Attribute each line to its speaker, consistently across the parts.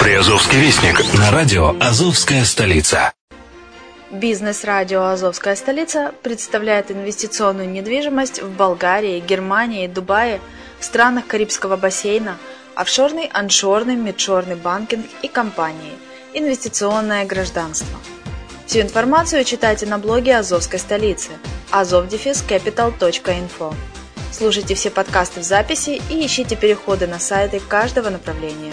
Speaker 1: Приазовский вестник на радио «Азовская столица».
Speaker 2: Бизнес-радио «Азовская столица» представляет инвестиционную недвижимость в Болгарии, Германии, Дубае, в странах Карибского бассейна, офшорный, аншорный, мидшорный банкинг и компании, инвестиционное гражданство. Всю информацию читайте на блоге Азовской столицы azovdefiscapital.info. Слушайте все подкасты в записи и ищите переходы на сайты каждого направления.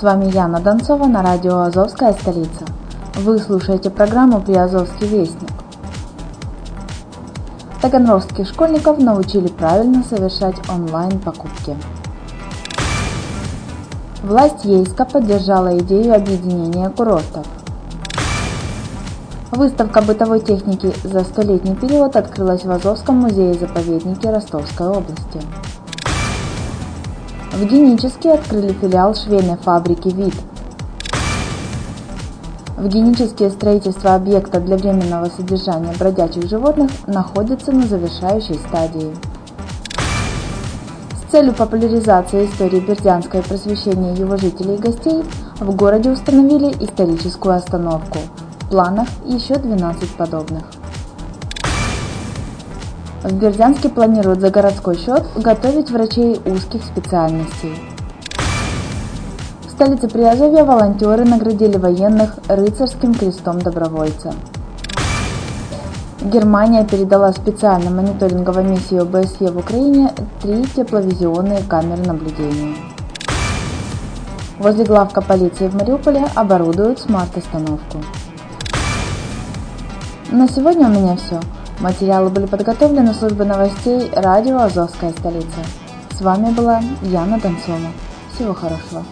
Speaker 3: С вами Яна Донцова на радио «Азовская столица». Вы слушаете программу «Приазовский вестник». Таганрогских школьников научили правильно совершать онлайн-покупки. Власть Ейска поддержала идею объединения курортов. Выставка бытовой техники за столетний период открылась в Азовском музее-заповеднике Ростовской области. В Геническе открыли филиал швейной фабрики «Вид». В Генические строительство объекта для временного содержания бродячих животных находится на завершающей стадии. С целью популяризации истории Бердянска и просвещения его жителей и гостей в городе установили историческую остановку. В планах еще 12 подобных. В Бердянске планируют за городской счет готовить врачей узких специальностей. В столице Приазовья волонтеры наградили военных рыцарским крестом добровольца. Германия передала специальной мониторинговой миссии ОБСЕ в Украине три тепловизионные камеры наблюдения. Возле главка полиции в Мариуполе оборудуют смарт-остановку. На сегодня у меня все. Материалы были подготовлены службой новостей радио «Азовская столица». С вами была Яна Донцова. Всего хорошего.